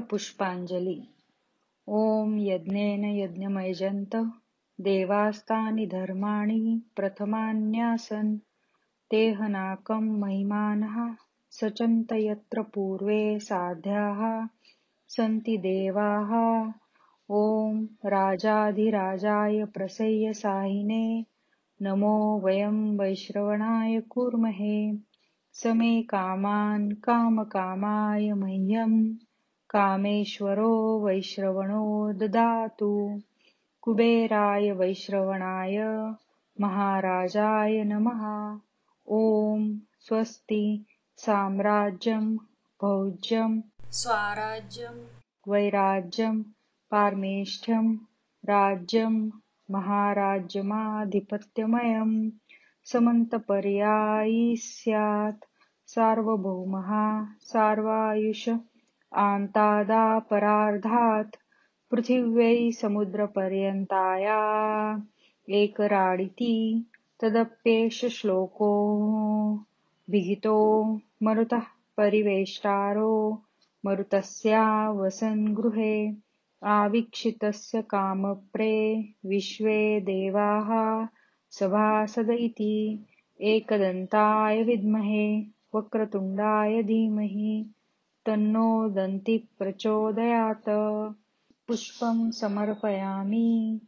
पुष्पांजली ॐ यज्ञेन यज्ञमयजन्त, देवास्तानि धर्माणि प्रथमान्यासन्, तेहनाकं महिमानः, सचन्त यत्र पूर्वे साध्याः, सन्ति देवाः। ॐ राजाधिराजाय प्रसय्य साहिने, नमो वयं वैश्रवणाय कुर्महे, समे कामान् कामकामाय मह्यम्। कामेश्वरो वैश्रवणो ददातु। कुबेराय वैश्रवणाय महाराजाय नमः। ॐ स्वस्ति साम्राज्यं भौज्यं स्वाराज्यं वैराज्यं पारमेष्ठ्यं राज्यं महाराज्यमाधिपत्यमयं समन्तपर्यायी स्यात्। सार्वभौमः सार्वायुष आन्तादापरार्धात् पृथिव्यै समुद्रपर्यन्ताया। एकराडिति तदप्येष श्लोको विहितो मरुतः परिवेष्टारो। मरुतस्या वसन् गृहे आवीक्षितस्य कामप्रे विश्वे देवाः सभासद इति। एकदन्ताय विद्महे, वक्रतुण्डाय धीमहि। तन्नो दन्ति प्रचोदयात्। पुष्पं समर्पयामि।